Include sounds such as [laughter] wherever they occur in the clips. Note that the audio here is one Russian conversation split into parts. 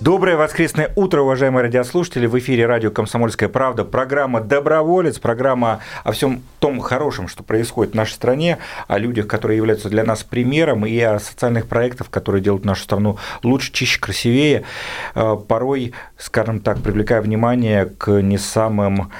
Доброе воскресное утро, уважаемые радиослушатели. В эфире радио «Комсомольская правда». Программа «Доброволец», программа о всем том хорошем, что происходит в нашей стране, о людях, которые являются для нас примером, и о социальных проектах, которые делают нашу страну лучше, чище, красивее. Э, порой, скажем так, привлекая внимание к не самым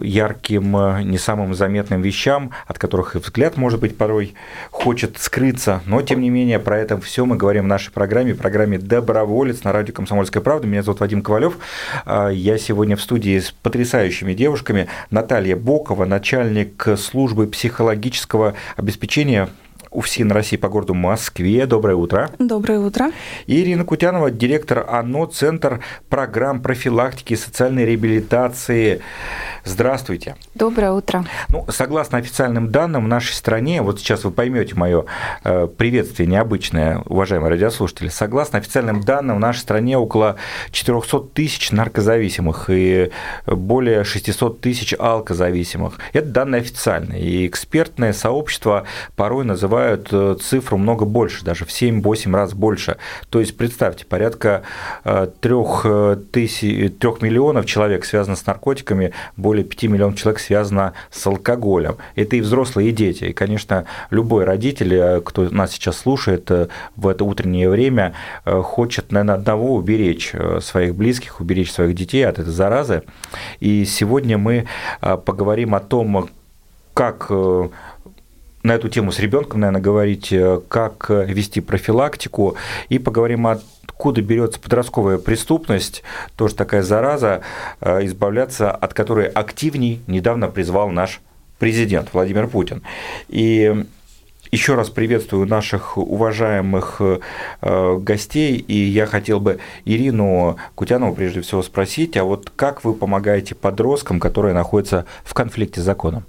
ярким, э, не самым заметным вещам, от которых и взгляд, может быть, порой хочет скрыться. Но, тем не менее, про это все мы говорим в нашей программе, программе «Доброволец» на радио «Комсомольская правда». Меня зовут Вадим Ковалев. А, я сегодня в студии с потрясающими девушками. Наталья Бокова, начальник службы психологического обеспечения УФСИН России по городу Москве. Доброе утро. Доброе утро. Ирина Кутянова, директор ОНО, Центр программ профилактики и социальной реабилитации. Здравствуйте. Доброе утро. Ну, согласно официальным данным, в нашей стране, вот сейчас вы поймете мое э, приветствие необычное, уважаемые радиослушатели, согласно официальным данным, в нашей стране около 400 тысяч наркозависимых и более 600 тысяч алкозависимых. Это данные официальные. И экспертное сообщество порой называют называют э, цифру много больше, даже в 7-8 раз больше. То есть представьте, порядка 3, 3 э, миллионов человек связано с наркотиками, более 5 миллионов человек связано с алкоголем. Это и взрослые, и дети. И, конечно, любой родитель, э, кто нас сейчас слушает в это утреннее время, хочет, наверное, одного уберечь своих близких, уберечь своих детей от этой заразы. И сегодня мы поговорим о том, как на эту тему с ребенком, наверное, говорить, э, как э, вести профилактику, и поговорим о откуда берется подростковая преступность, тоже такая зараза, э, избавляться от которой активней недавно призвал наш президент Владимир Путин. И еще раз приветствую наших уважаемых гостей, и я хотел бы Ирину Кутянову прежде всего спросить, а вот как вы помогаете подросткам, которые находятся в конфликте с законом?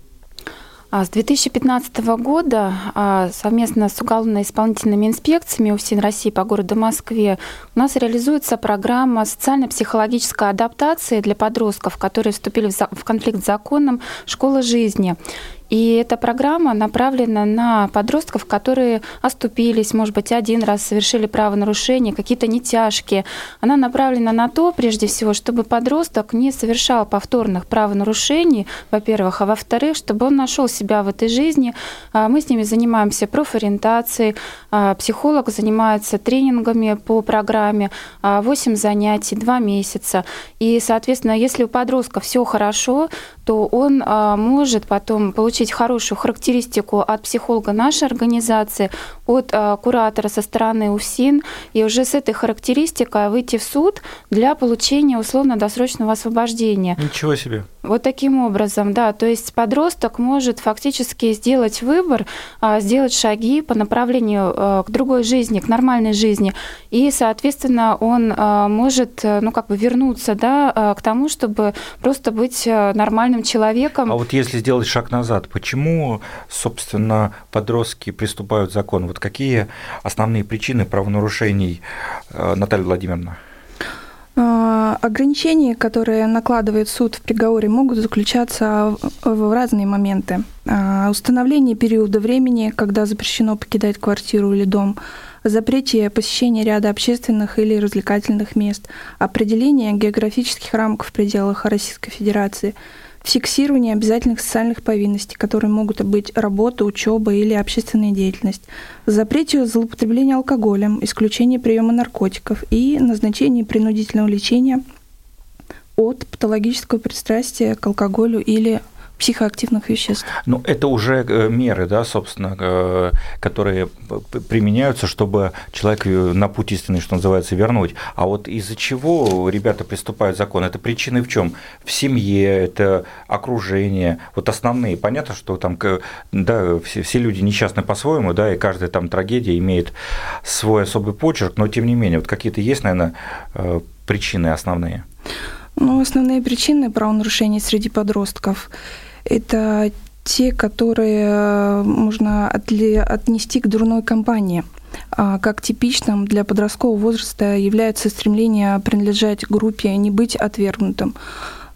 А с 2015 года а, совместно с уголовно-исполнительными инспекциями УФСИН России по городу Москве у нас реализуется программа социально-психологической адаптации для подростков, которые вступили в конфликт с законом «Школа жизни». И эта программа направлена на подростков, которые оступились, может быть, один раз совершили правонарушение, какие-то нетяжкие. Она направлена на то, прежде всего, чтобы подросток не совершал повторных правонарушений, во-первых, а во-вторых, чтобы он нашел себя в этой жизни. А, мы с ними занимаемся профориентацией, а, психолог занимается тренингами по программе, 8 а, занятий, 2 месяца. И, соответственно, если у подростка все хорошо, то он может потом получить получить хорошую характеристику от психолога нашей организации, от э, куратора со стороны УСИН, и уже с этой характеристикой выйти в суд для получения условно-досрочного освобождения. Ничего себе. Вот таким образом, да, то есть подросток может фактически сделать выбор, а, сделать шаги по направлению э, к другой жизни, к нормальной жизни, и, соответственно, он э, может, ну, как бы вернуться, да, к тому, чтобы просто быть нормальным человеком. А вот если сделать шаг назад, Почему, собственно, подростки приступают к закону? Вот какие основные причины правонарушений, э, Наталья Владимировна? А, ограничения, которые накладывает суд в приговоре, могут заключаться в разные моменты. А, установление периода времени, когда запрещено покидать квартиру или дом, запрете посещения ряда общественных или развлекательных мест, определение географических рамок в пределах Российской Федерации – фиксирование обязательных социальных повинностей, которые могут быть работа, учеба или общественная деятельность, запрете злоупотребления алкоголем, исключение приема наркотиков и назначение принудительного лечения от патологического пристрастия к алкоголю или психоактивных веществ. Ну, это уже э, меры, да, собственно, э, которые применяются, чтобы человека на путь истины, что называется, вернуть. А вот из-за чего ребята приступают к закону? Это причины в чем? В семье, это окружение. Вот основные. Понятно, что там, да, все, все люди несчастны по-своему, да, и каждая там трагедия имеет свой особый почерк, но тем не менее, вот какие-то есть, наверное, э, причины основные? Ну, основные причины правонарушений среди подростков – это те, которые э, можно отнести к дурной компании. А как типичным для подросткового возраста является стремление принадлежать группе, а не быть отвергнутым.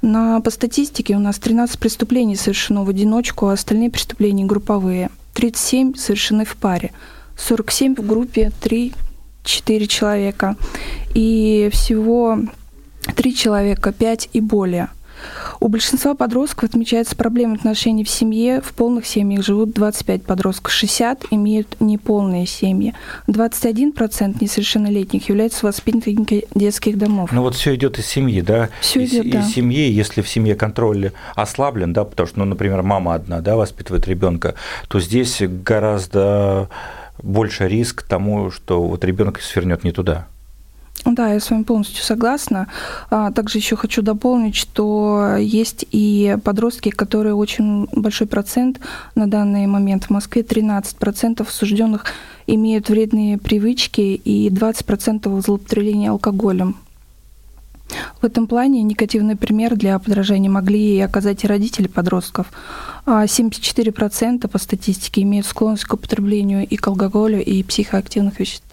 На, по статистике у нас 13 преступлений совершено в одиночку, а остальные преступления групповые. 37 совершены в паре, 47 в группе, 3-4 человека. И всего 3 человека, 5 и более – у большинства подростков отмечается проблема отношений в семье. В полных семьях живут 25 подростков, 60 имеют неполные семьи. 21% несовершеннолетних являются воспитанниками детских домов. Ну вот все идет из семьи, да? Все из, идет, из да. семьи, если в семье контроль ослаблен, да, потому что, ну, например, мама одна, да, воспитывает ребенка, то здесь гораздо больше риск тому, что вот ребенок свернет не туда. Да, я с вами полностью согласна. А, также еще хочу дополнить, что есть и подростки, которые очень большой процент на данный момент в Москве 13% осужденных имеют вредные привычки и 20% злоупотребления алкоголем. В этом плане негативный пример для подражания могли и оказать и родители подростков. 74% а по статистике имеют склонность к употреблению и к алкоголю, и психоактивных веществ.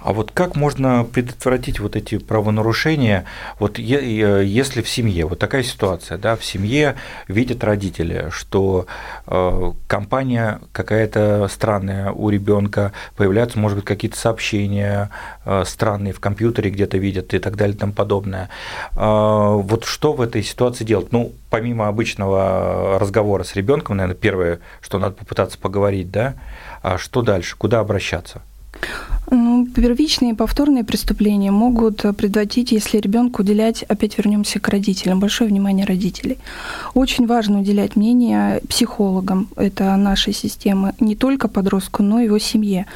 А вот как можно предотвратить вот эти правонарушения, вот если в семье, вот такая ситуация, да, в семье видят родители, что э, компания какая-то странная у ребенка, появляются, может быть, какие-то сообщения э, странные в компьютере где-то видят и так далее и тому подобное. Э, вот что в этой ситуации делать? Ну, помимо обычного разговора с ребенком, наверное, первое, что надо попытаться поговорить, да, а что дальше, куда обращаться? Ну, первичные и повторные преступления могут предотвратить, если ребенку уделять, опять вернемся к родителям, большое внимание родителей. Очень важно уделять мнение психологам, это нашей системы, не только подростку, но и его семье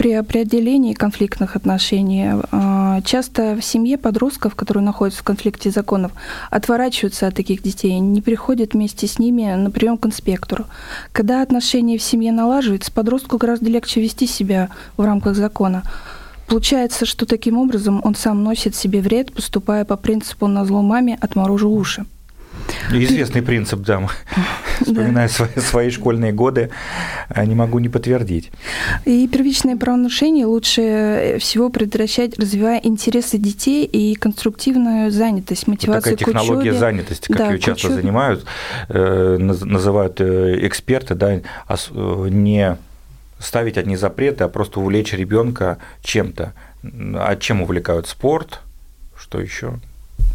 при определении конфликтных отношений а, часто в семье подростков, которые находятся в конфликте законов, отворачиваются от таких детей, не приходят вместе с ними на прием к инспектору. Когда отношения в семье налаживаются, подростку гораздо легче вести себя в рамках закона. Получается, что таким образом он сам носит себе вред, поступая по принципу «на зло маме отморожу уши». Известный принцип, да. [laughs] Вспоминаю свои, свои школьные годы, а не могу не подтвердить. И первичные правонарушения лучше всего предотвращать, развивая интересы детей и конструктивную занятость, мотивацию вот такая к технология учебе. занятости, как да, ее часто учебе. занимают, э, называют э, эксперты, да, э, не ставить одни запреты, а просто увлечь ребенка чем-то. А чем увлекают спорт? Что еще?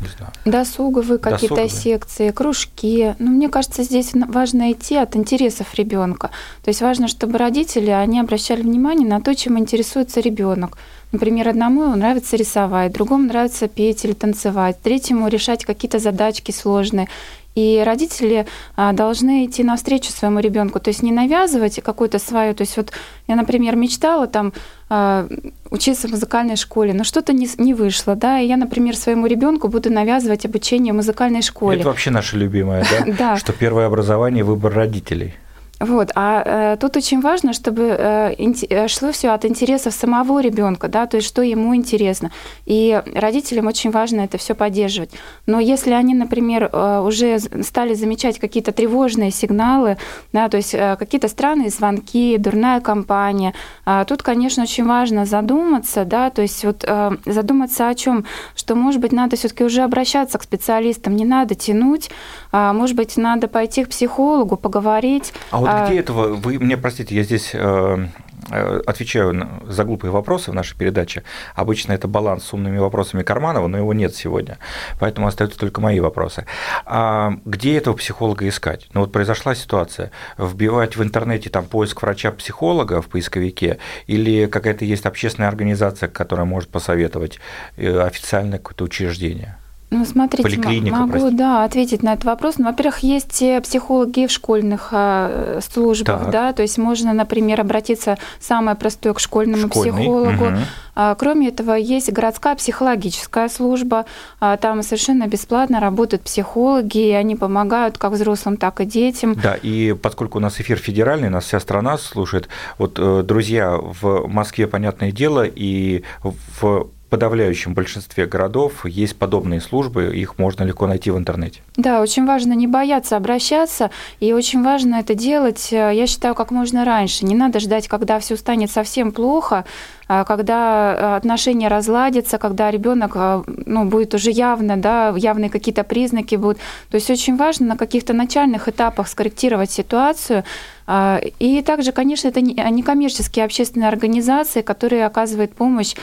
Не знаю. Досуговые какие-то секции, кружки. Но мне кажется, здесь важно идти от интересов ребенка. То есть важно, чтобы родители они обращали внимание на то, чем интересуется ребенок. Например, одному нравится рисовать, другому нравится петь или танцевать, третьему решать какие-то задачки сложные. И родители а, должны идти навстречу своему ребенку, то есть не навязывать какую-то свою. То есть вот я, например, мечтала там а, учиться в музыкальной школе, но что-то не, не вышло, да, и я, например, своему ребенку буду навязывать обучение в музыкальной школе. Это вообще наше любимое, да? [laughs] Да. Что первое образование – выбор родителей. Вот, а э, тут очень важно, чтобы э, э, шло все от интересов самого ребенка, да, то есть что ему интересно. И родителям очень важно это все поддерживать. Но если они, например, э, уже стали замечать какие-то тревожные сигналы, да, то есть э, какие-то странные звонки, дурная компания, э, тут, конечно, очень важно задуматься, да, то есть вот э, задуматься о чем, что, может быть, надо все-таки уже обращаться к специалистам, не надо тянуть, э, может быть, надо пойти к психологу, поговорить. А вот а... где этого, вы мне простите, я здесь э, э, отвечаю за глупые вопросы в нашей передаче. Обычно это баланс с умными вопросами Карманова, но его нет сегодня. Поэтому остаются только мои вопросы. А где этого психолога искать? Ну вот произошла ситуация. Вбивать в интернете там поиск врача-психолога в поисковике или какая-то есть общественная организация, которая может посоветовать э, официальное какое-то учреждение? Ну, смотрите, могу простите. да, ответить на этот вопрос. Ну, во-первых, есть психологи в школьных э, службах, так. да, то есть можно, например, обратиться самое простое к школьному Школьный. психологу. Угу. А, кроме этого, есть городская психологическая служба, а, там совершенно бесплатно работают психологи, и они помогают как взрослым, так и детям. Да, и поскольку у нас эфир федеральный, нас вся страна слушает, вот, э, друзья, в Москве, понятное дело, и в подавляющем большинстве городов есть подобные службы, их можно легко найти в интернете. Да, очень важно не бояться обращаться, и очень важно это делать, э, я считаю, как можно раньше. Не надо ждать, когда все станет совсем плохо, а, когда э, отношения разладятся, когда ребенок э, ну, будет уже явно, да, явные какие-то признаки будут. То есть очень важно на каких-то начальных этапах скорректировать ситуацию. А, и также, конечно, это некоммерческие общественные организации, которые оказывают помощь а,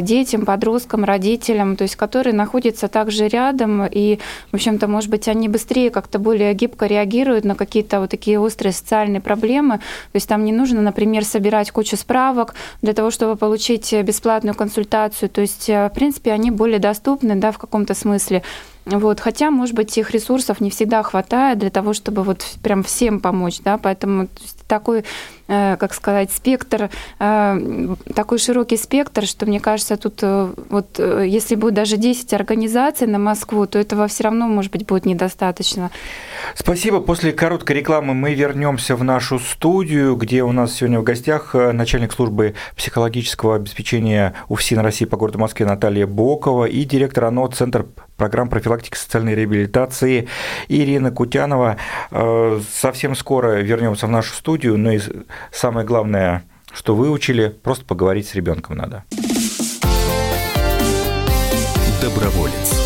детям, подросткам, родителям, то есть которые находятся также рядом, и, в общем-то, может быть, они быстрее как-то более гибко реагируют на какие-то вот такие острые социальные проблемы. То есть там не нужно, например, собирать кучу справок для того, чтобы получить бесплатную консультацию. То есть, э, в принципе, они более доступны, да, в каком-то смысле. Вот, хотя, может быть, их ресурсов не всегда хватает для того, чтобы вот прям всем помочь, да, поэтому такой, э, как сказать, спектр, э, такой широкий спектр, что мне кажется, тут э, вот если будет даже 10 организаций на Москву, то этого все равно, может быть, будет недостаточно. Спасибо. После короткой рекламы мы вернемся в нашу студию, где у нас сегодня в гостях начальник службы психологического обеспечения УФСИН России по городу Москве Наталья Бокова и директор ОНО Центр программ профилактики социальной реабилитации Ирина Кутянова. Э, совсем скоро вернемся в нашу студию, но и самое главное, что выучили, просто поговорить с ребенком надо. Доброволец.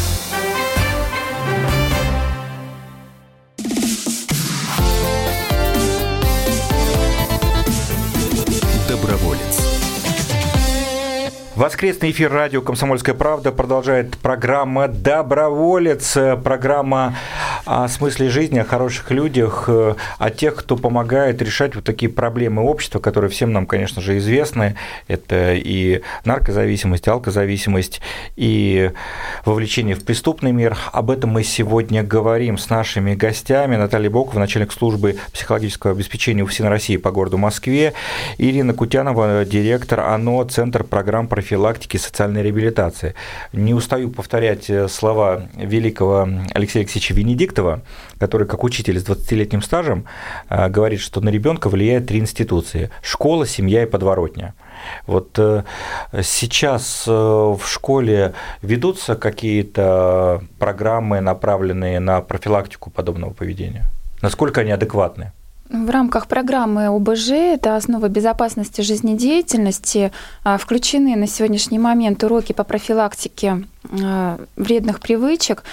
Воскресный эфир радио «Комсомольская правда» продолжает программа «Доброволец», программа о смысле жизни, о хороших людях, о тех, кто помогает решать вот такие проблемы общества, которые всем нам, конечно же, известны. Это и наркозависимость, алкозависимость, и вовлечение в преступный мир. Об этом мы сегодня говорим с нашими гостями. Наталья Бокова, начальник службы психологического обеспечения УФСИН России по городу Москве, Ирина Кутянова, директор ОНО, Центр программ профилактики профилактики социальной реабилитации. Не устаю повторять э, слова великого Алексея Алексеевича Венедиктова, который, как учитель с 20-летним стажем, э, говорит, что на ребенка влияет три институции – школа, семья и подворотня. Вот э, сейчас в школе ведутся какие-то программы, направленные на профилактику подобного поведения? Насколько они адекватны? В рамках программы ОБЖ, это основа безопасности жизнедеятельности, а, включены на сегодняшний момент уроки по профилактике а, вредных привычек,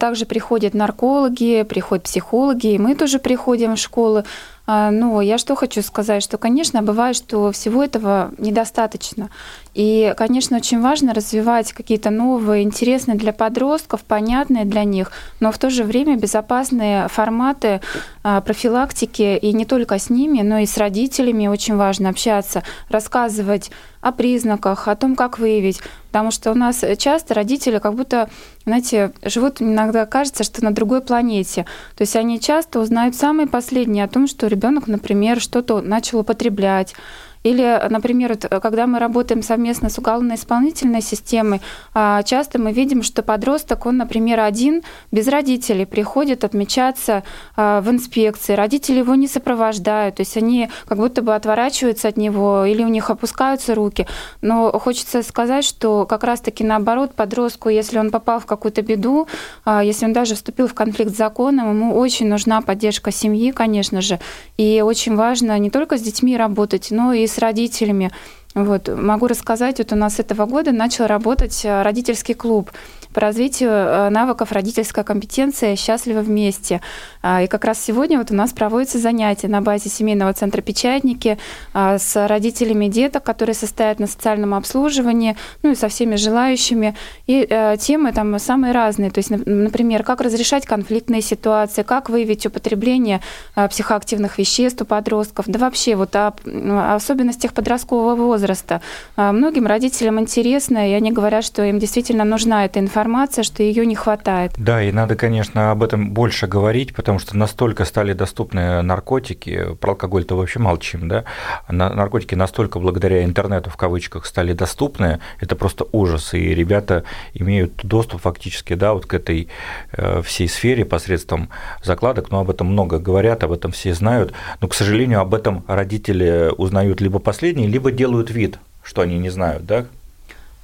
также приходят наркологи, приходят психологи, и мы тоже приходим в школы. Но я что хочу сказать, что, конечно, бывает, что всего этого недостаточно. И, конечно, очень важно развивать какие-то новые, интересные для подростков, понятные для них, но в то же время безопасные форматы а, профилактики, и не только с ними, но и с родителями очень важно общаться, рассказывать о признаках, о том, как выявить. Потому что у нас часто родители как будто, знаете, живут, иногда кажется, что на другой планете. То есть они часто узнают самые последние о том, что ребенок, например, что-то начал употреблять, или, например, когда мы работаем совместно с уголовно-исполнительной системой, а, часто мы видим, что подросток, он, например, один, без родителей, приходит отмечаться а, в инспекции. Родители его не сопровождают, то есть они как будто бы отворачиваются от него или у них опускаются руки. Но хочется сказать, что как раз-таки наоборот, подростку, если он попал в какую-то беду, а, если он даже вступил в конфликт с законом, ему очень нужна поддержка семьи, конечно же. И очень важно не только с детьми работать, но и с родителями. Вот. Могу рассказать, вот у нас этого года начал работать э, родительский клуб по развитию э, навыков родительской компетенции «Счастливы вместе». А, и как раз сегодня вот у нас проводятся занятия на базе семейного центра «Печатники» а, с родителями деток, которые состоят на социальном обслуживании, ну и со всеми желающими. И э, темы там самые разные. То есть, например, как разрешать конфликтные ситуации, как выявить употребление э, психоактивных веществ у подростков, да вообще вот о, о особенностях подросткового возраста. А, многим родителям интересно, и они говорят, что им действительно нужна эта информация, информация, что ее не хватает. Да, и надо, конечно, об этом больше говорить, потому что настолько стали доступны наркотики, про алкоголь-то вообще молчим, да, наркотики настолько благодаря интернету в кавычках стали доступны, это просто ужас, и ребята имеют доступ фактически, да, вот к этой э, всей сфере посредством закладок, но об этом много говорят, об этом все знают, но, к сожалению, об этом родители узнают либо последние, либо делают вид, что они не знают, да,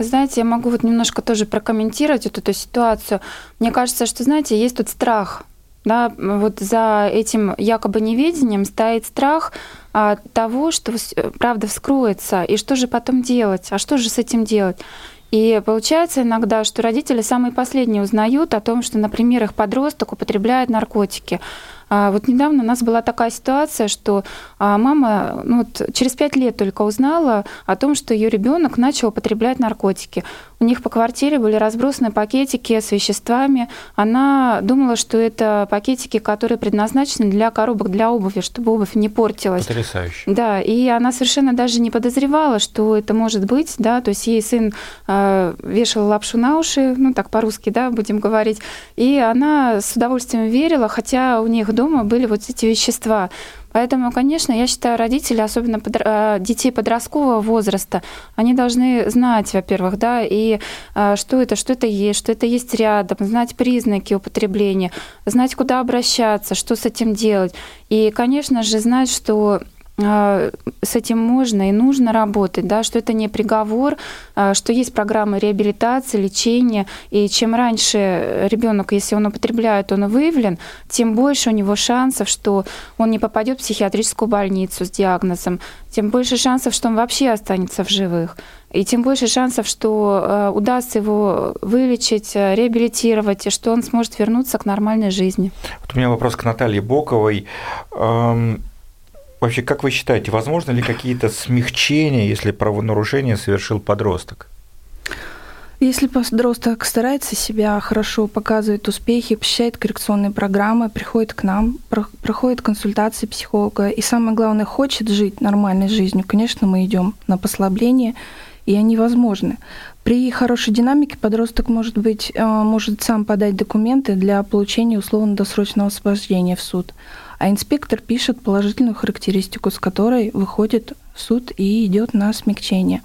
знаете, я могу вот немножко тоже прокомментировать вот эту ситуацию. Мне кажется, что, знаете, есть тут страх. Да, вот за этим якобы неведением стоит страх а, того, что правда вскроется, и что же потом делать, а что же с этим делать. И получается иногда, что родители самые последние узнают о том, что, например, их подросток употребляет наркотики. А вот недавно у нас была такая ситуация, что а, мама ну, вот через пять лет только узнала о том, что ее ребенок начал употреблять наркотики. У них по квартире были разбросаны пакетики с веществами. Она думала, что это пакетики, которые предназначены для коробок для обуви, чтобы обувь не портилась. Потрясающе. Да, и она совершенно даже не подозревала, что это может быть, да, то есть ей сын э, вешал лапшу на уши, ну так по-русски, да, будем говорить, и она с удовольствием верила, хотя у них дома были вот эти вещества. Поэтому, конечно, я считаю, родители, особенно подро- э, детей подросткового возраста, они должны знать, во-первых, да, и э, что это, что это есть, что это есть рядом, знать признаки употребления, знать, куда обращаться, что с этим делать. И, конечно же, знать, что с этим можно и нужно работать, да, что это не приговор, а, что есть программы реабилитации, лечения, и чем раньше ребенок, если он употребляет, он выявлен, тем больше у него шансов, что он не попадет в психиатрическую больницу с диагнозом, тем больше шансов, что он вообще останется в живых. И тем больше шансов, что а, удастся его вылечить, реабилитировать, и что он сможет вернуться к нормальной жизни. Вот у меня вопрос к Наталье Боковой. Вообще, как вы считаете, возможно ли какие-то смягчения, если правонарушение совершил подросток? Если подросток старается себя хорошо, показывает успехи, посещает коррекционные программы, приходит к нам, проходит консультации психолога и самое главное, хочет жить нормальной жизнью, конечно, мы идем на послабление, и они возможны. При хорошей динамике подросток может быть э, может сам подать документы для получения условно-досрочного освобождения в суд а инспектор пишет положительную характеристику, с которой выходит суд и идет на смягчение.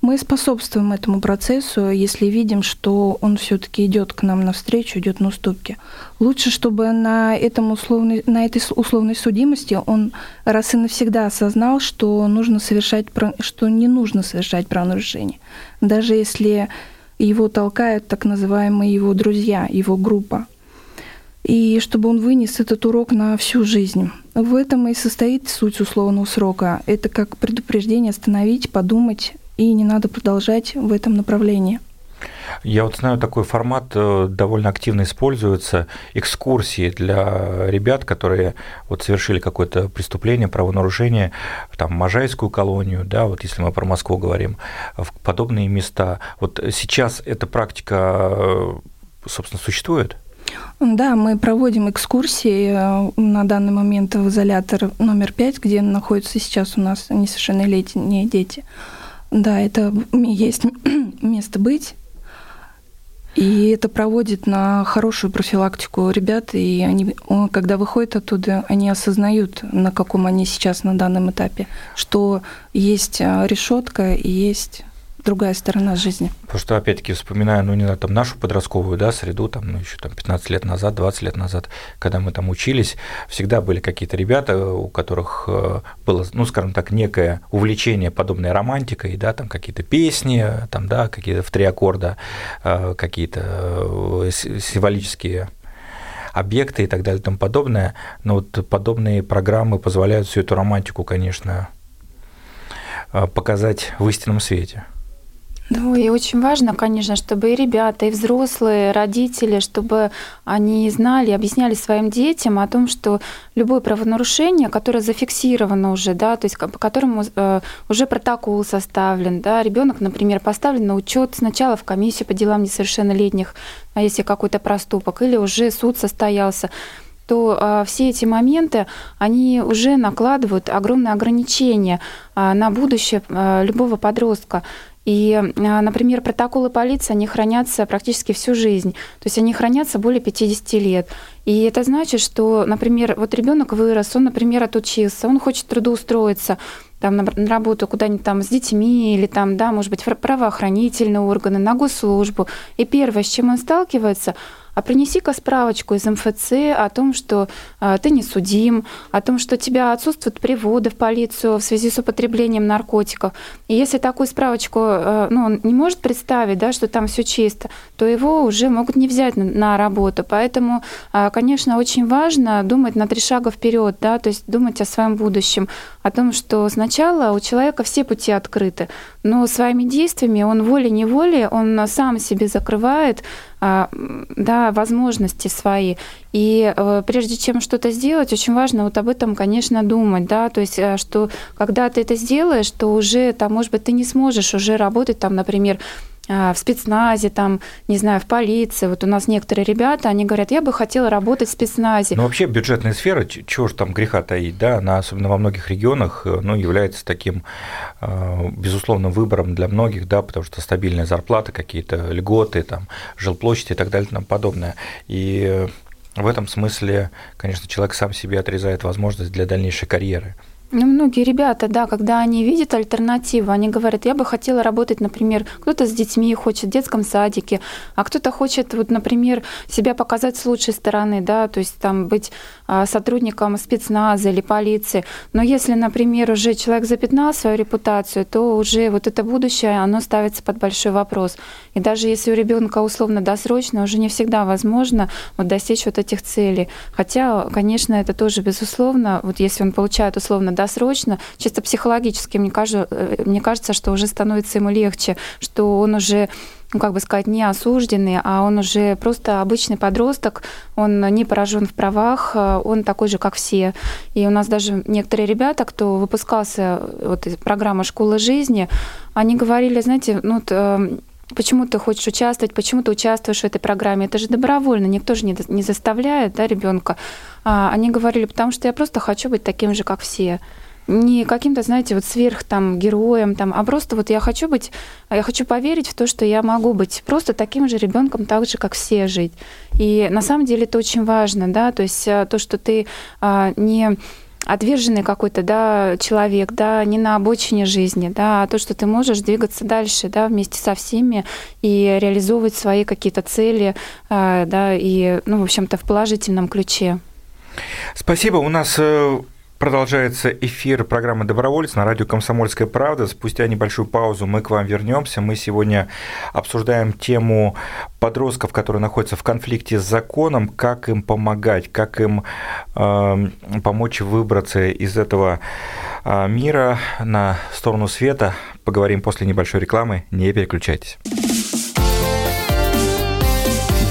Мы способствуем этому процессу, если видим, что он все-таки идет к нам навстречу, идет на уступки. Лучше, чтобы на, этом условной, на этой условной судимости он раз и навсегда осознал, что, нужно совершать, что не нужно совершать правонарушение. Даже если его толкают так называемые его друзья, его группа и чтобы он вынес этот урок на всю жизнь. В этом и состоит суть условного срока. Это как предупреждение остановить, подумать, и не надо продолжать в этом направлении. Я вот знаю, такой формат э, довольно активно используется, экскурсии для ребят, которые вот совершили какое-то преступление, правонарушение, там, Можайскую колонию, да, вот если мы про Москву говорим, в подобные места. Вот сейчас эта практика, э, собственно, существует? Да, мы проводим экскурсии э, на данный момент в изолятор номер пять, где находятся сейчас у нас несовершеннолетние дети. Да, это есть [clears throat] место быть. И это проводит на хорошую профилактику ребят, и они, когда выходят оттуда, они осознают, на каком они сейчас на данном этапе, что есть э, решетка и есть другая сторона жизни. Потому что, опять-таки, вспоминаю, ну, не знаю, там нашу подростковую, да, среду, там, ну, еще там 15 лет назад, 20 лет назад, когда мы там учились, всегда были какие-то ребята, у которых э, было, ну, скажем так, некое увлечение подобной романтикой, да, там какие-то песни, там, да, какие-то в три аккорда, э, какие-то э, символические объекты и так далее и тому подобное. Но вот подобные программы позволяют всю эту романтику, конечно, показать в истинном свете. Ну и очень важно, конечно, чтобы и ребята, и взрослые, родители, чтобы они знали, объясняли своим детям о том, что любое правонарушение, которое зафиксировано уже, да, то есть по которому э, уже протокол составлен, да, ребенок, например, поставлен на учет сначала в комиссию по делам несовершеннолетних, а если какой-то проступок, или уже суд состоялся, то а, все эти моменты, они уже накладывают огромные ограничения а, на будущее а, любого подростка. И, например, протоколы полиции, они хранятся практически всю жизнь. То есть они хранятся более 50 лет. И это значит, что, например, вот ребенок вырос, он, например, отучился, он хочет трудоустроиться, там, на работу куда-нибудь там с детьми или там, да, может быть, правоохранительные органы, на госслужбу. И первое, с чем он сталкивается – а принеси-ка справочку из МФЦ о том, что э, ты не судим, о том, что у тебя отсутствуют приводы в полицию в связи с употреблением наркотиков. И если такую справочку э, ну, он не может представить, да, что там все чисто, то его уже могут не взять на, на работу. Поэтому, э, конечно, очень важно думать на три шага вперед, да, то есть думать о своем будущем, о том, что сначала у человека все пути открыты, но своими действиями он волей-неволей, он сам себе закрывает а, да, возможности свои. И э, прежде чем что-то сделать, очень важно вот об этом, конечно, думать, да, то есть, э, что когда ты это сделаешь, то уже там, может быть, ты не сможешь уже работать там, например, в спецназе, там, не знаю, в полиции. Вот у нас некоторые ребята, они говорят, я бы хотела работать в спецназе. Ну, вообще бюджетная сфера, чего же там греха таить, да, она особенно во многих регионах, э, ну, является таким, э, безусловным выбором для многих, да, потому что стабильная зарплата, какие-то льготы, там, жилплощадь и так далее и тому подобное. И в этом смысле, конечно, человек сам себе отрезает возможность для дальнейшей карьеры. Ну, многие ребята, да, когда они видят альтернативу, они говорят, я бы хотела работать, например, кто-то с детьми хочет в детском садике, а кто-то хочет, вот, например, себя показать с лучшей стороны, да, то есть там быть а, сотрудником спецназа или полиции. Но если, например, уже человек запятнал свою репутацию, то уже вот это будущее, оно ставится под большой вопрос. И даже если у ребенка условно досрочно, уже не всегда возможно вот достичь вот этих целей. Хотя, конечно, это тоже безусловно, вот если он получает условно досрочно, долгосрочно, чисто психологически, мне кажется, э, мне кажется, что уже становится ему легче, что он уже ну, как бы сказать, не осужденный, а он уже просто обычный подросток, он не поражен в правах, э, он такой же, как все. И у нас даже некоторые ребята, кто выпускался вот из программы «Школа жизни», они говорили, знаете, ну, э, почему ты хочешь участвовать, почему ты участвуешь в этой программе. Это же добровольно, никто же не, не заставляет да, ребенка. А, они говорили, потому что я просто хочу быть таким же, как все не каким-то, знаете, вот сверх там героем, там, а просто вот я хочу быть, я хочу поверить в то, что я могу быть просто таким же ребенком, так же, как все жить. И на самом деле это очень важно, да, то есть а, то, что ты а, не отверженный какой-то, да, человек, да, не на обочине жизни, да, а то, что ты можешь двигаться дальше, да, вместе со всеми и реализовывать свои какие-то цели, а, да, и, ну, в общем-то, в положительном ключе. Спасибо. У нас э, Продолжается эфир программы «Доброволец» на радио «Комсомольская правда». Спустя небольшую паузу мы к вам вернемся. Мы сегодня обсуждаем тему подростков, которые находятся в конфликте с законом, как им помогать, как им э, помочь выбраться из этого э, мира на сторону света. Поговорим после небольшой рекламы. Не переключайтесь.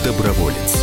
Доброволец.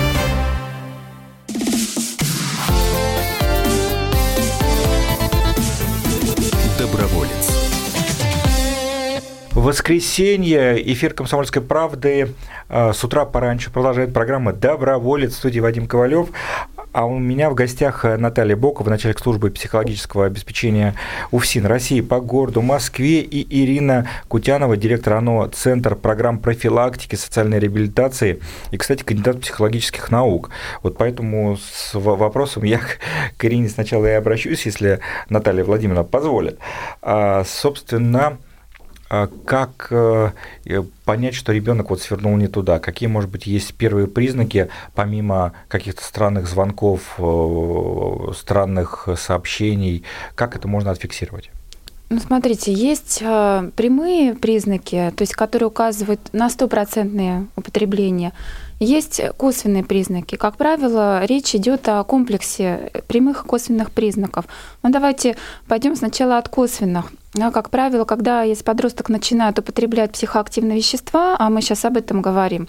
Доброволец. В воскресенье эфир «Комсомольской правды» э, с утра пораньше продолжает программа «Доброволец» в студии Вадим Ковалев. А у меня в гостях Наталья Бокова, начальник службы психологического обеспечения УФСИН России по городу Москве, и Ирина Кутянова, директор ОНО Центр программ профилактики, социальной реабилитации и, кстати, кандидат психологических наук. Вот поэтому с вопросом я [laughs] к Ирине сначала и обращусь, если Наталья Владимировна позволит. А, собственно, как э, понять, что ребенок вот свернул не туда? Какие, может быть, есть первые признаки, помимо каких-то странных звонков, э, странных сообщений? Как это можно отфиксировать? Ну, смотрите, есть э, прямые признаки, то есть которые указывают на стопроцентное употребление. Есть косвенные признаки. Как правило, речь идет о комплексе прямых и косвенных признаков. Но давайте пойдем сначала от косвенных. Как правило, когда есть подросток начинает употреблять психоактивные вещества, а мы сейчас об этом говорим,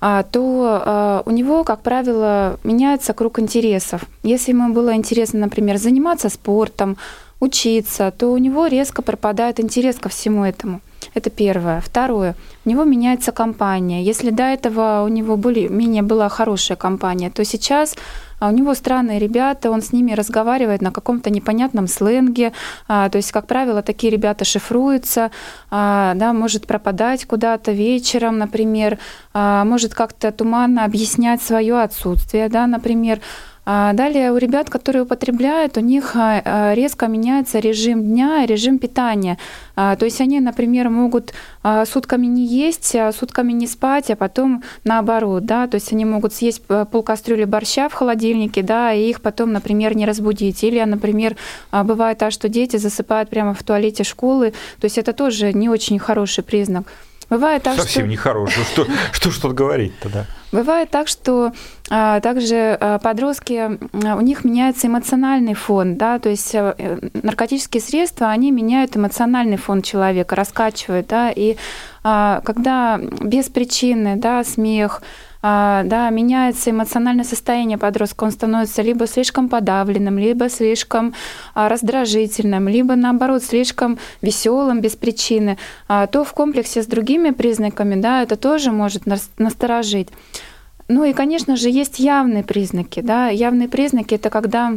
а, то а, у него, как правило, меняется круг интересов. Если ему было интересно, например, заниматься спортом, учиться, то у него резко пропадает интерес ко всему этому. Это первое. Второе. У него меняется компания. Если до этого у него более-менее была хорошая компания, то сейчас а у него странные ребята, он с ними разговаривает на каком-то непонятном сленге, а, то есть, как правило, такие ребята шифруются, а, да, может пропадать куда-то вечером, например, может как-то туманно объяснять свое отсутствие, да, например, а далее у ребят, которые употребляют, у них а, а, резко меняется режим дня режим питания. То есть они, например, могут сутками не есть, сутками не спать, а потом наоборот, да, то есть они могут съесть полкастрюли борща в холодильнике, да, и их потом, например, не разбудить. Или, например, бывает так, что дети засыпают прямо в туалете школы, то есть это тоже не очень хороший признак. Бывает так, Совсем что... нехорошее. Что, что что говорить тогда? Бывает так, что а, также а, подростки, у них меняется эмоциональный фон, да, то есть а, наркотические средства, они меняют эмоциональный фон человека, раскачивают, да, и а, когда без причины, да, смех, а, да, меняется эмоциональное состояние подростка, он становится либо слишком подавленным, либо слишком а, раздражительным, либо наоборот слишком веселым без причины, а, то в комплексе с другими признаками, да, это тоже может насторожить. Ну и, конечно же, есть явные признаки, да, явные признаки это когда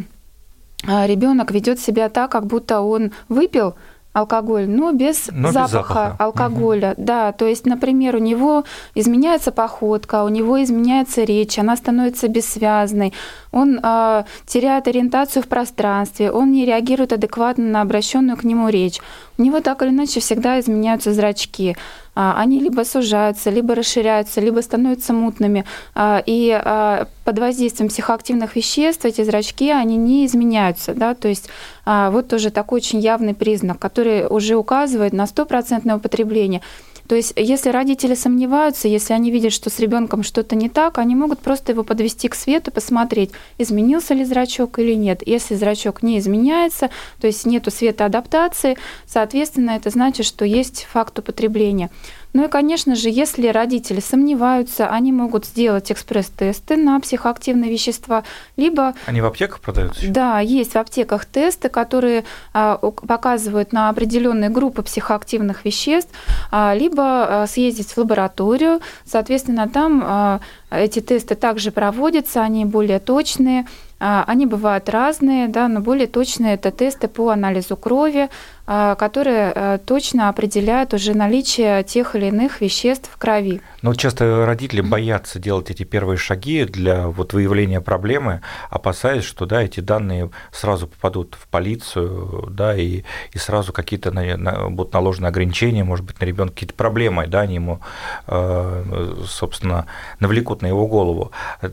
ребенок ведет себя так, как будто он выпил алкоголь, но без но запаха, без запаха алкоголя. Угу. Да, то есть, например, у него изменяется походка, у него изменяется речь, она становится бессвязной, он э, теряет ориентацию в пространстве, он не реагирует адекватно на обращенную к нему речь. У него так или иначе всегда изменяются зрачки. А, они либо сужаются, либо расширяются, либо становятся мутными. А, и а, под воздействием психоактивных веществ эти зрачки, они не изменяются. Да? То есть вот тоже такой очень явный признак, который уже указывает на стопроцентное употребление. То есть, если родители сомневаются, если они видят, что с ребенком что-то не так, они могут просто его подвести к свету, посмотреть, изменился ли зрачок или нет. Если зрачок не изменяется, то есть нету светоадаптации, соответственно, это значит, что есть факт употребления. Ну и, конечно же, если родители сомневаются, они могут сделать экспресс-тесты на психоактивные вещества, либо... Они в аптеках продаются? Да, есть в аптеках тесты, которые а, показывают на определенные группы психоактивных веществ, а, либо а, съездить в лабораторию, соответственно, там эти тесты также проводятся, они более точные, они бывают разные, да, но более точные это тесты по анализу крови, а, которые э, точно определяют уже наличие тех или иных веществ в крови. Но часто родители боятся делать эти первые шаги для вот выявления проблемы, опасаясь, что да, эти данные сразу попадут в полицию, да, и, и сразу какие-то на, на, будут наложены ограничения, может быть, на ребенка какие-то проблемы, да, они ему, э, собственно, навлекут на его голову.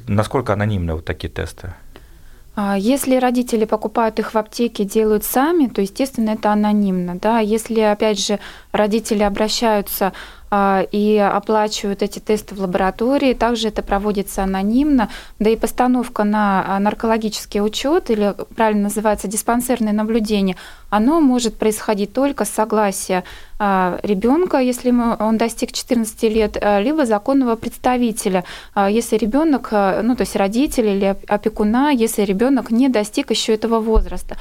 Насколько анонимны вот такие тесты? А если родители покупают их в аптеке, делают сами, то, естественно, это анонимно. Да? Если, опять же, родители обращаются и оплачивают эти тесты в лаборатории. Также это проводится анонимно. Да и постановка на а, наркологический учет, или правильно называется диспансерное наблюдение, оно может происходить только с согласия а, ребенка, если он достиг 14 лет, либо законного представителя, если ребенок, ну то есть родитель или опекуна, если ребенок не достиг еще этого возраста.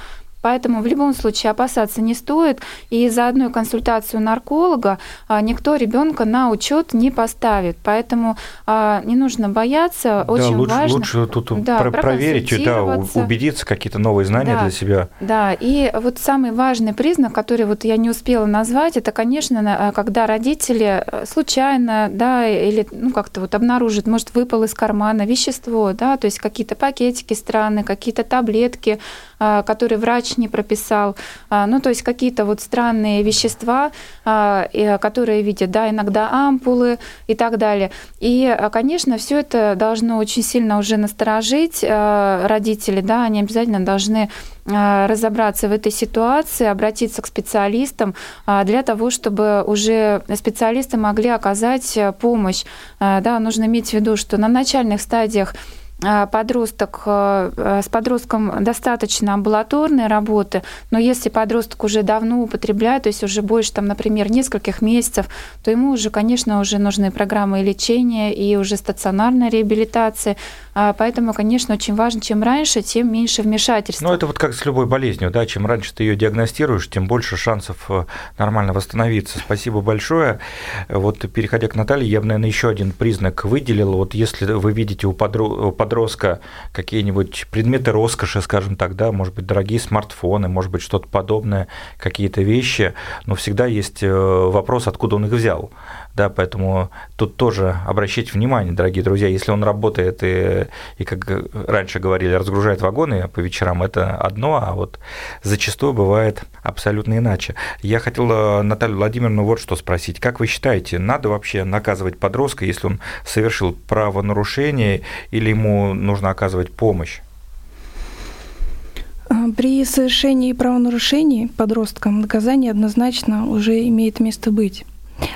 Поэтому в любом случае опасаться не стоит. И за одну консультацию нарколога а, никто ребенка на учет не поставит. Поэтому а, не нужно бояться. Да, Очень лучше, важно. Лучше тут да, проверить, да, убедиться, какие-то новые знания да, для себя. Да, и вот самый важный признак, который вот я не успела назвать, это, конечно, когда родители э, случайно, да, или ну как-то вот обнаружат, может, выпал из кармана вещество, да, то есть какие-то пакетики странные, какие-то таблетки, а, которые врач не прописал, а, ну, то есть какие-то вот странные вещества, а, которые видят, да, иногда ампулы и так далее. И, конечно, все это должно очень сильно уже насторожить родителей, да, они обязательно должны разобраться в этой ситуации, обратиться к специалистам для того, чтобы уже специалисты могли оказать помощь. Да, нужно иметь в виду, что на начальных стадиях Э, подросток, э, э, с подростком достаточно амбулаторной работы, но если подросток уже давно употребляет, то есть уже больше, там, например, нескольких месяцев, то ему уже, конечно, уже нужны программы лечения и уже стационарная реабилитация. А, поэтому, конечно, очень важно, чем раньше, тем меньше вмешательства. Ну, это вот как с любой болезнью, да, чем раньше ты ее диагностируешь, тем больше шансов нормально восстановиться. Спасибо большое. Вот переходя к Наталье, я бы, наверное, еще один признак выделил. Вот если вы видите у подростка подростка какие-нибудь предметы роскоши, скажем так, да, может быть, дорогие смартфоны, может быть, что-то подобное, какие-то вещи, но всегда есть э, вопрос, откуда он их взял да, поэтому тут тоже обращайте внимание, дорогие друзья, если он работает и, и как раньше говорили, разгружает вагоны по вечерам, это одно, а вот зачастую бывает абсолютно иначе. Я хотел э, Наталью Владимировну вот что спросить. Как вы считаете, надо вообще наказывать подростка, если он совершил правонарушение, или ему нужно оказывать помощь? При совершении правонарушений подросткам наказание однозначно уже имеет место быть.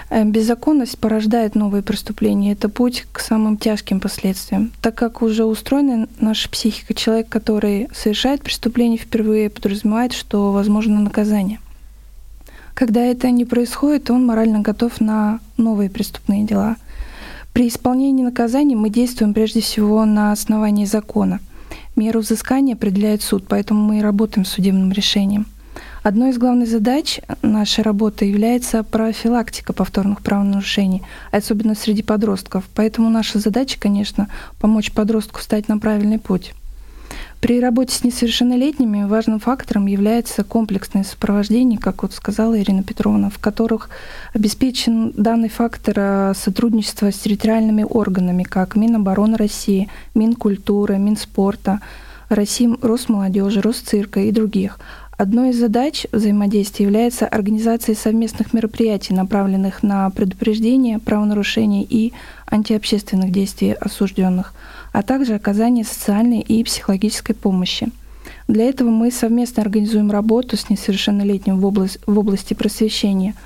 Э, беззаконность порождает новые преступления. Это путь к самым тяжким последствиям. Так как уже устроена наша психика, человек, который совершает преступление впервые, подразумевает, что возможно наказание. Когда это не происходит, он морально готов на новые преступные дела. При исполнении наказаний мы действуем прежде всего на основании закона. Меру взыскания определяет суд, поэтому мы и работаем с судебным решением – Одной из главных задач нашей работы является профилактика повторных правонарушений, особенно среди подростков. Поэтому наша задача, конечно, помочь подростку встать на правильный путь. При работе с несовершеннолетними важным фактором является комплексное сопровождение, как вот сказала Ирина Петровна, в которых обеспечен данный фактор э, сотрудничества с территориальными органами, как Минобороны России, Минкультуры, Минспорта, России, Росмолодежи, Росцирка и других, Одной из задач взаимодействия является организация совместных мероприятий, направленных на предупреждение правонарушений и антиобщественных действий осужденных, а также оказание социальной и психологической помощи. Для этого мы совместно организуем работу с несовершеннолетним в, область, в области просвещения –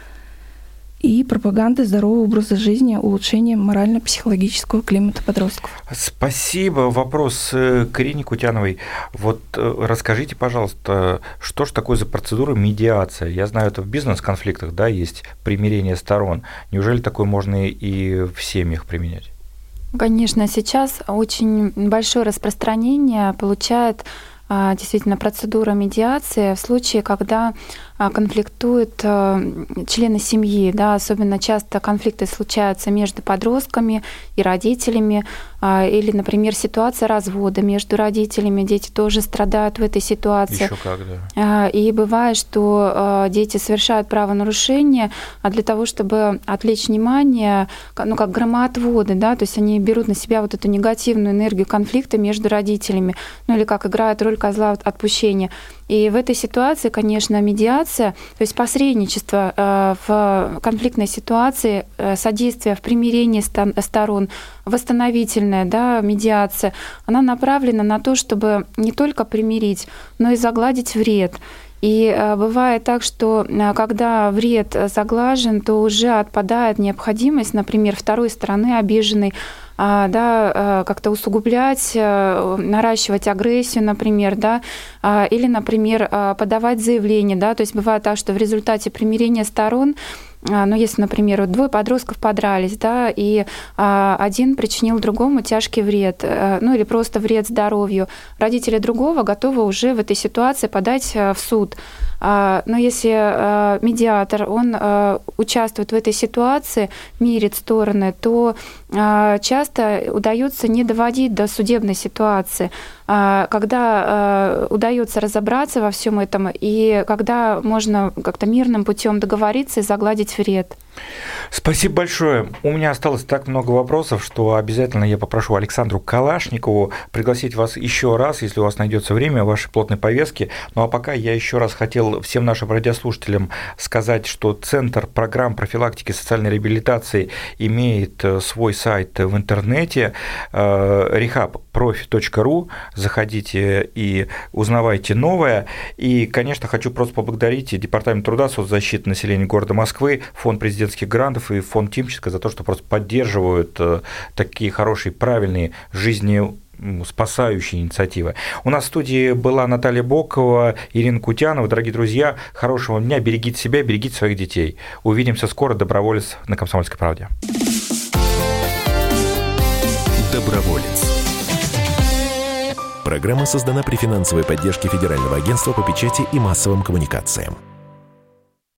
и пропаганды здорового образа жизни, улучшения морально-психологического климата подростков. Спасибо. Вопрос э, к Ирине Кутяновой. Вот э, расскажите, пожалуйста, что же такое за процедура медиация? Я знаю, это в бизнес-конфликтах, да, есть примирение сторон. Неужели такое можно и в семьях применять? Конечно, сейчас очень большое распространение получает действительно процедура медиации в случае, когда а, конфликтуют а, члены семьи, да, особенно часто конфликты случаются между подростками и родителями, или, например, ситуация развода между родителями, дети тоже страдают в этой ситуации. Еще как, да. И бывает, что дети совершают правонарушение, а для того, чтобы отвлечь внимание, ну, как громоотводы, да, то есть они берут на себя вот эту негативную энергию конфликта между родителями, ну, или как играет роль козла отпущения. И в этой ситуации, конечно, медиация, то есть посредничество э, в конфликтной ситуации, э, содействие в примирении сторон, восстановительная да, медиация, она направлена на то, чтобы не только примирить, но и загладить вред. И э, бывает так, что когда вред заглажен, то уже отпадает необходимость, например, второй стороны обиженной да, а, как-то усугублять, э, наращивать агрессию, например, да, а, или, например, подавать заявление, да, то есть бывает так, что в результате примирения сторон ну, если, например, вот двое подростков подрались, да, и а, один причинил другому тяжкий вред, а, ну, или просто вред здоровью, родители другого готовы уже в этой ситуации подать в суд. А, но если а, медиатор, он а, участвует в этой ситуации, мирит стороны, то часто удается не доводить до судебной ситуации, когда удается разобраться во всем этом и когда можно как-то мирным путем договориться и загладить вред. Спасибо большое. У меня осталось так много вопросов, что обязательно я попрошу Александру Калашникову пригласить вас еще раз, если у вас найдется время в вашей плотной повестке. Ну а пока я еще раз хотел всем нашим радиослушателям сказать, что Центр программ профилактики социальной реабилитации имеет э, свой сайт в интернете rehabprofi.ru. Заходите и узнавайте новое. И, конечно, хочу просто поблагодарить Департамент труда, соцзащиты населения города Москвы, Фонд президентских грантов и фонд Тимченко за то, что просто поддерживают э, такие хорошие, правильные жизни спасающие инициативы. У нас в студии была Наталья Бокова, Ирина Кутянова. Дорогие друзья, хорошего дня, берегите себя, берегите своих детей. Увидимся скоро, доброволец на «Комсомольской правде». Доброволец. Программа создана при финансовой поддержке Федерального агентства по печати и массовым коммуникациям.